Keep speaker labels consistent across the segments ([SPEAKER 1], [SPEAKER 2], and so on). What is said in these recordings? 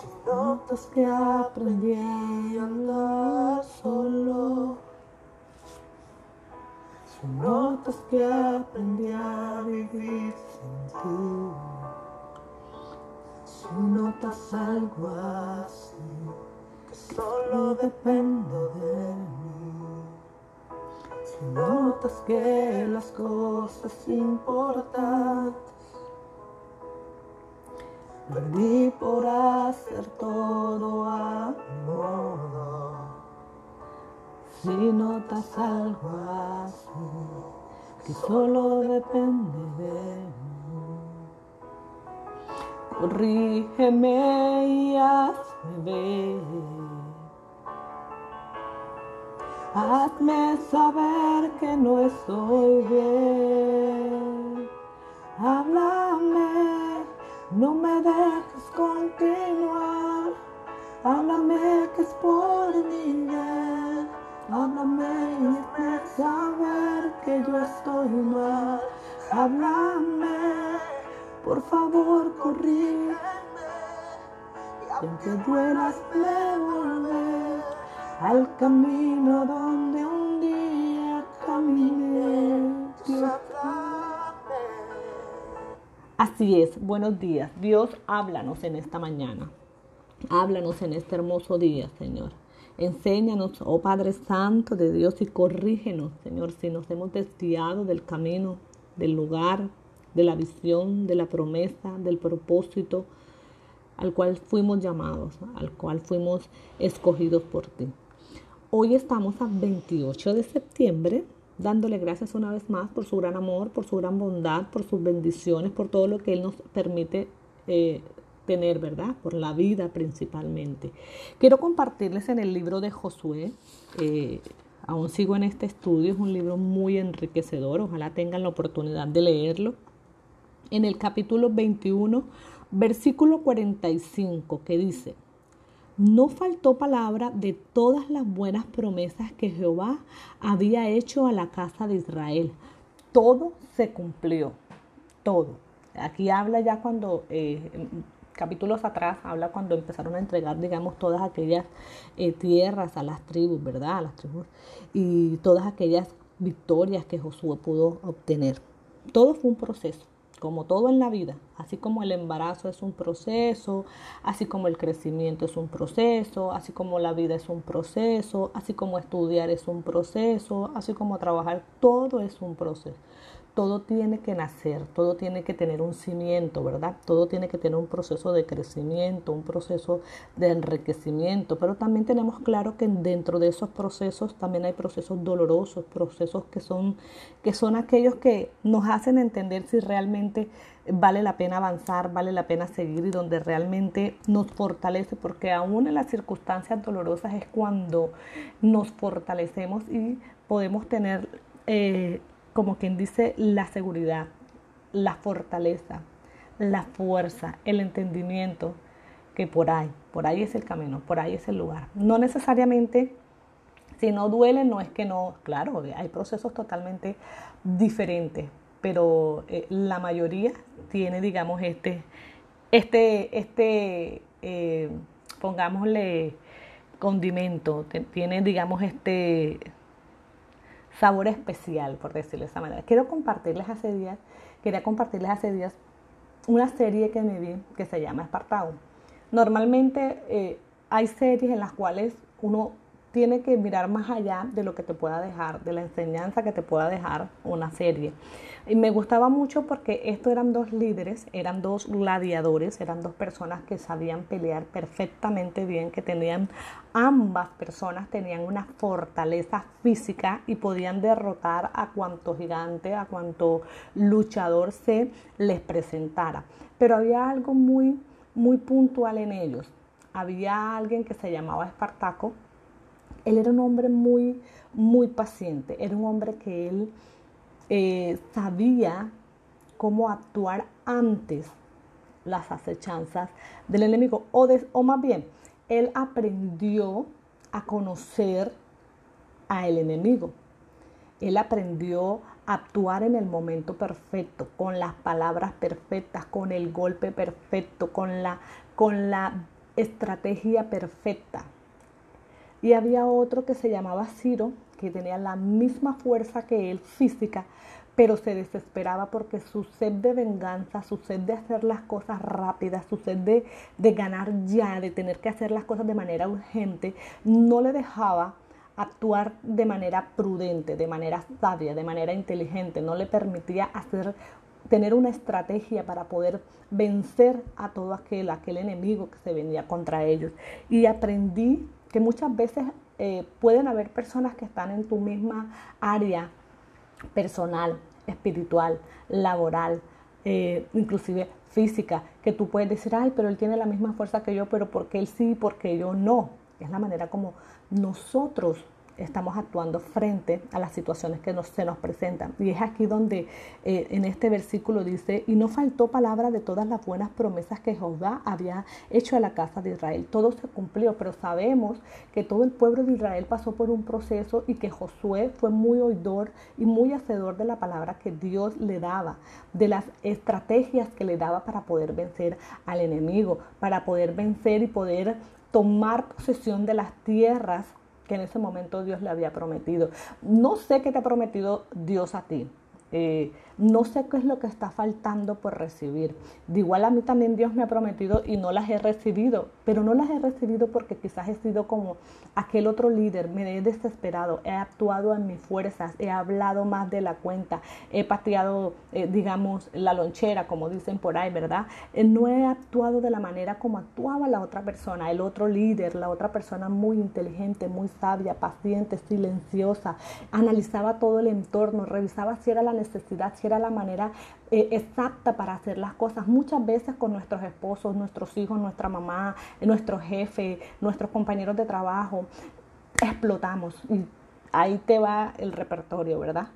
[SPEAKER 1] Si notas que aprendí a andar solo. Si notas que aprendí a vivir sin ti. Si notas algo así, que solo depende de mí. Si notas que las cosas importantes perdí por hacer todo a modo. Si notas algo así, que solo depende de mí. Corrígeme y hazme ver. Hazme saber que no estoy bien. Háblame, no me dejes continuar. Háblame que es por mi bien. Háblame y hazme saber que yo estoy mal. Háblame, por favor, corrígeme. Y aunque duelas, me volver al camino donde
[SPEAKER 2] Así es, buenos días. Dios, háblanos en esta mañana. Háblanos en este hermoso día, Señor. Enséñanos, oh Padre Santo de Dios, y corrígenos, Señor, si nos hemos desviado del camino, del lugar, de la visión, de la promesa, del propósito al cual fuimos llamados, al cual fuimos escogidos por ti. Hoy estamos a 28 de septiembre, dándole gracias una vez más por su gran amor, por su gran bondad, por sus bendiciones, por todo lo que Él nos permite eh, tener, ¿verdad? Por la vida principalmente. Quiero compartirles en el libro de Josué, eh, aún sigo en este estudio, es un libro muy enriquecedor, ojalá tengan la oportunidad de leerlo. En el capítulo 21, versículo 45, que dice, no faltó palabra de todas las buenas promesas que Jehová había hecho a la casa de Israel. Todo se cumplió, todo. Aquí habla ya cuando, eh, capítulos atrás, habla cuando empezaron a entregar, digamos, todas aquellas eh, tierras a las tribus, ¿verdad? A las tribus. Y todas aquellas victorias que Josué pudo obtener. Todo fue un proceso como todo en la vida, así como el embarazo es un proceso, así como el crecimiento es un proceso, así como la vida es un proceso, así como estudiar es un proceso, así como trabajar, todo es un proceso. Todo tiene que nacer, todo tiene que tener un cimiento, ¿verdad? Todo tiene que tener un proceso de crecimiento, un proceso de enriquecimiento, pero también tenemos claro que dentro de esos procesos también hay procesos dolorosos, procesos que son, que son aquellos que nos hacen entender si realmente vale la pena avanzar, vale la pena seguir y donde realmente nos fortalece, porque aún en las circunstancias dolorosas es cuando nos fortalecemos y podemos tener eh, como quien dice, la seguridad, la fortaleza, la fuerza, el entendimiento, que por ahí, por ahí es el camino, por ahí es el lugar. No necesariamente, si no duele, no es que no, claro, hay procesos totalmente diferentes, pero eh, la mayoría tiene, digamos, este, este, este, eh, pongámosle condimento, tiene, digamos, este sabor especial, por decirlo de esta manera. Quiero compartirles hace días, quería compartirles hace días una serie que me vi que se llama Espartado. Normalmente eh, hay series en las cuales uno tiene que mirar más allá de lo que te pueda dejar, de la enseñanza que te pueda dejar una serie. Y me gustaba mucho porque estos eran dos líderes, eran dos gladiadores, eran dos personas que sabían pelear perfectamente bien, que tenían, ambas personas tenían una fortaleza física y podían derrotar a cuanto gigante, a cuanto luchador se les presentara. Pero había algo muy, muy puntual en ellos. Había alguien que se llamaba Espartaco, él era un hombre muy, muy paciente, era un hombre que él eh, sabía cómo actuar antes las acechanzas del enemigo, o, o más bien, él aprendió a conocer a el enemigo. Él aprendió a actuar en el momento perfecto, con las palabras perfectas, con el golpe perfecto, con la, con la estrategia perfecta. Y había otro que se llamaba Ciro, que tenía la misma fuerza que él física, pero se desesperaba porque su sed de venganza, su sed de hacer las cosas rápidas, su sed de, de ganar ya, de tener que hacer las cosas de manera urgente, no le dejaba actuar de manera prudente, de manera sabia, de manera inteligente, no le permitía hacer tener una estrategia para poder vencer a todo aquel, aquel enemigo que se venía contra ellos. Y aprendí que muchas veces eh, pueden haber personas que están en tu misma área personal, espiritual, laboral, eh, inclusive física, que tú puedes decir, ay, pero él tiene la misma fuerza que yo, pero porque él sí, porque yo no. Es la manera como nosotros estamos actuando frente a las situaciones que nos, se nos presentan. Y es aquí donde eh, en este versículo dice, y no faltó palabra de todas las buenas promesas que Jehová había hecho a la casa de Israel. Todo se cumplió, pero sabemos que todo el pueblo de Israel pasó por un proceso y que Josué fue muy oidor y muy hacedor de la palabra que Dios le daba, de las estrategias que le daba para poder vencer al enemigo, para poder vencer y poder tomar posesión de las tierras que en ese momento Dios le había prometido. No sé qué te ha prometido Dios a ti. Eh, no sé qué es lo que está faltando por recibir. De igual a mí también Dios me ha prometido y no las he recibido, pero no las he recibido porque quizás he sido como aquel otro líder, me he desesperado, he actuado en mis fuerzas, he hablado más de la cuenta, he pateado, eh, digamos, la lonchera, como dicen por ahí, ¿verdad? Eh, no he actuado de la manera como actuaba la otra persona, el otro líder, la otra persona muy inteligente, muy sabia, paciente, silenciosa, analizaba todo el entorno, revisaba si era la necesidad, si era la manera eh, exacta para hacer las cosas. Muchas veces con nuestros esposos, nuestros hijos, nuestra mamá, nuestro jefe, nuestros compañeros de trabajo, explotamos y ahí te va el repertorio, ¿verdad?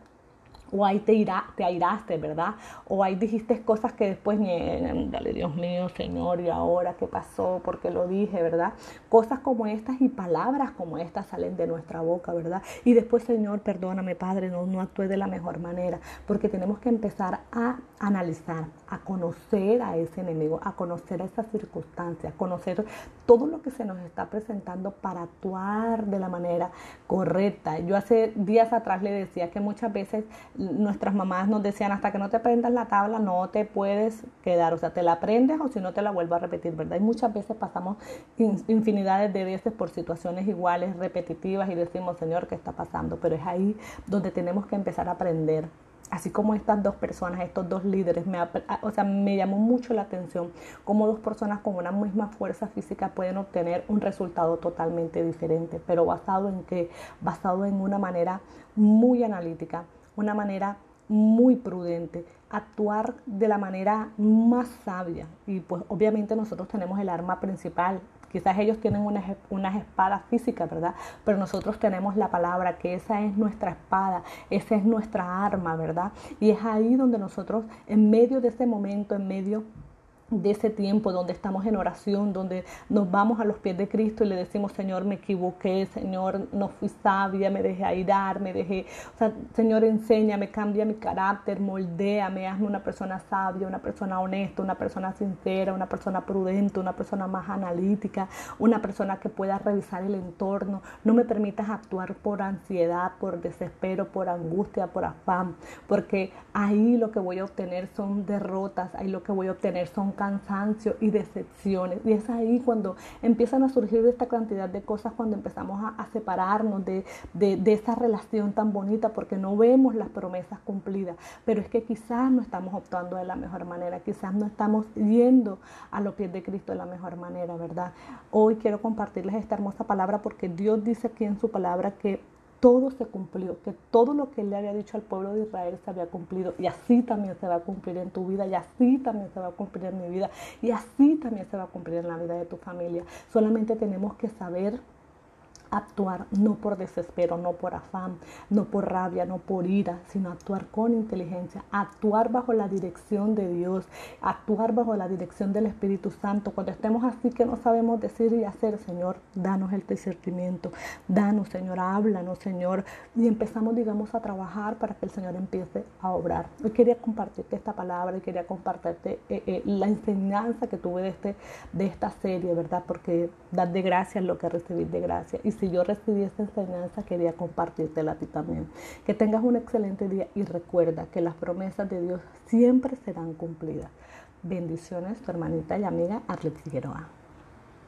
[SPEAKER 2] O ahí te, te airaste, ¿verdad? O ahí dijiste cosas que después, dale Dios mío, Señor, y ahora qué pasó, porque lo dije, ¿verdad? Cosas como estas y palabras como estas salen de nuestra boca, ¿verdad? Y después, Señor, perdóname, Padre, no, no actué de la mejor manera, porque tenemos que empezar a analizar, a conocer a ese enemigo, a conocer a esa circunstancia, a conocer todo lo que se nos está presentando para actuar de la manera correcta. Yo hace días atrás le decía que muchas veces nuestras mamás nos decían hasta que no te aprendas la tabla no te puedes quedar, o sea, te la aprendes o si no te la vuelvo a repetir, ¿verdad? Y muchas veces pasamos infinidades de veces por situaciones iguales, repetitivas y decimos, Señor, ¿qué está pasando? Pero es ahí donde tenemos que empezar a aprender así como estas dos personas, estos dos líderes, me, o sea, me llamó mucho la atención cómo dos personas con una misma fuerza física pueden obtener un resultado totalmente diferente, pero basado en qué? Basado en una manera muy analítica, una manera muy prudente, actuar de la manera más sabia. Y pues obviamente nosotros tenemos el arma principal. Quizás ellos tienen unas, unas espadas físicas, ¿verdad? Pero nosotros tenemos la palabra, que esa es nuestra espada, esa es nuestra arma, ¿verdad? Y es ahí donde nosotros, en medio de ese momento, en medio de ese tiempo donde estamos en oración, donde nos vamos a los pies de Cristo y le decimos, Señor, me equivoqué, Señor, no fui sabia, me dejé airar, me dejé, o sea, Señor, enséñame, cambia mi carácter, moldéame, hazme una persona sabia, una persona honesta, una persona sincera, una persona prudente, una persona más analítica, una persona que pueda revisar el entorno. No me permitas actuar por ansiedad, por desespero, por angustia, por afán, porque ahí lo que voy a obtener son derrotas, ahí lo que voy a obtener son cansancio y decepciones. Y es ahí cuando empiezan a surgir esta cantidad de cosas, cuando empezamos a, separarnos de, de, esa relación tan bonita, porque no vemos las promesas cumplidas. Pero es que quizás no estamos optando de la mejor manera, quizás no estamos yendo a los pies de Cristo de la mejor manera, ¿verdad? Hoy quiero compartirles esta hermosa palabra porque Dios dice aquí en su palabra que todo se cumplió, que todo lo que él le había dicho al pueblo de Israel se había cumplido y así también se va a cumplir en tu vida y así también se va a cumplir en mi vida y así también se va a cumplir en la vida de tu familia. Solamente tenemos que saber actuar no por desespero, no por afán, no por rabia, no por ira, sino actuar con inteligencia, actuar bajo la dirección de Dios, actuar bajo la dirección del Espíritu Santo. Cuando estemos así que no sabemos decir y hacer, Señor, danos el discernimiento, danos, Señor, háblanos, Señor, y empezamos, digamos, a trabajar para que el Señor empiece a obrar. Hoy quería compartirte esta palabra y quería compartirte eh, eh, la enseñanza que tuve de, este, de esta serie, ¿verdad? Porque dar de gracia es lo que recibir de gracia. Y si yo recibí esta enseñanza, quería compartírtela a ti también. Que tengas un excelente día y recuerda que las promesas de Dios siempre serán cumplidas. Bendiciones, tu hermanita y amiga Arlet Figueroa.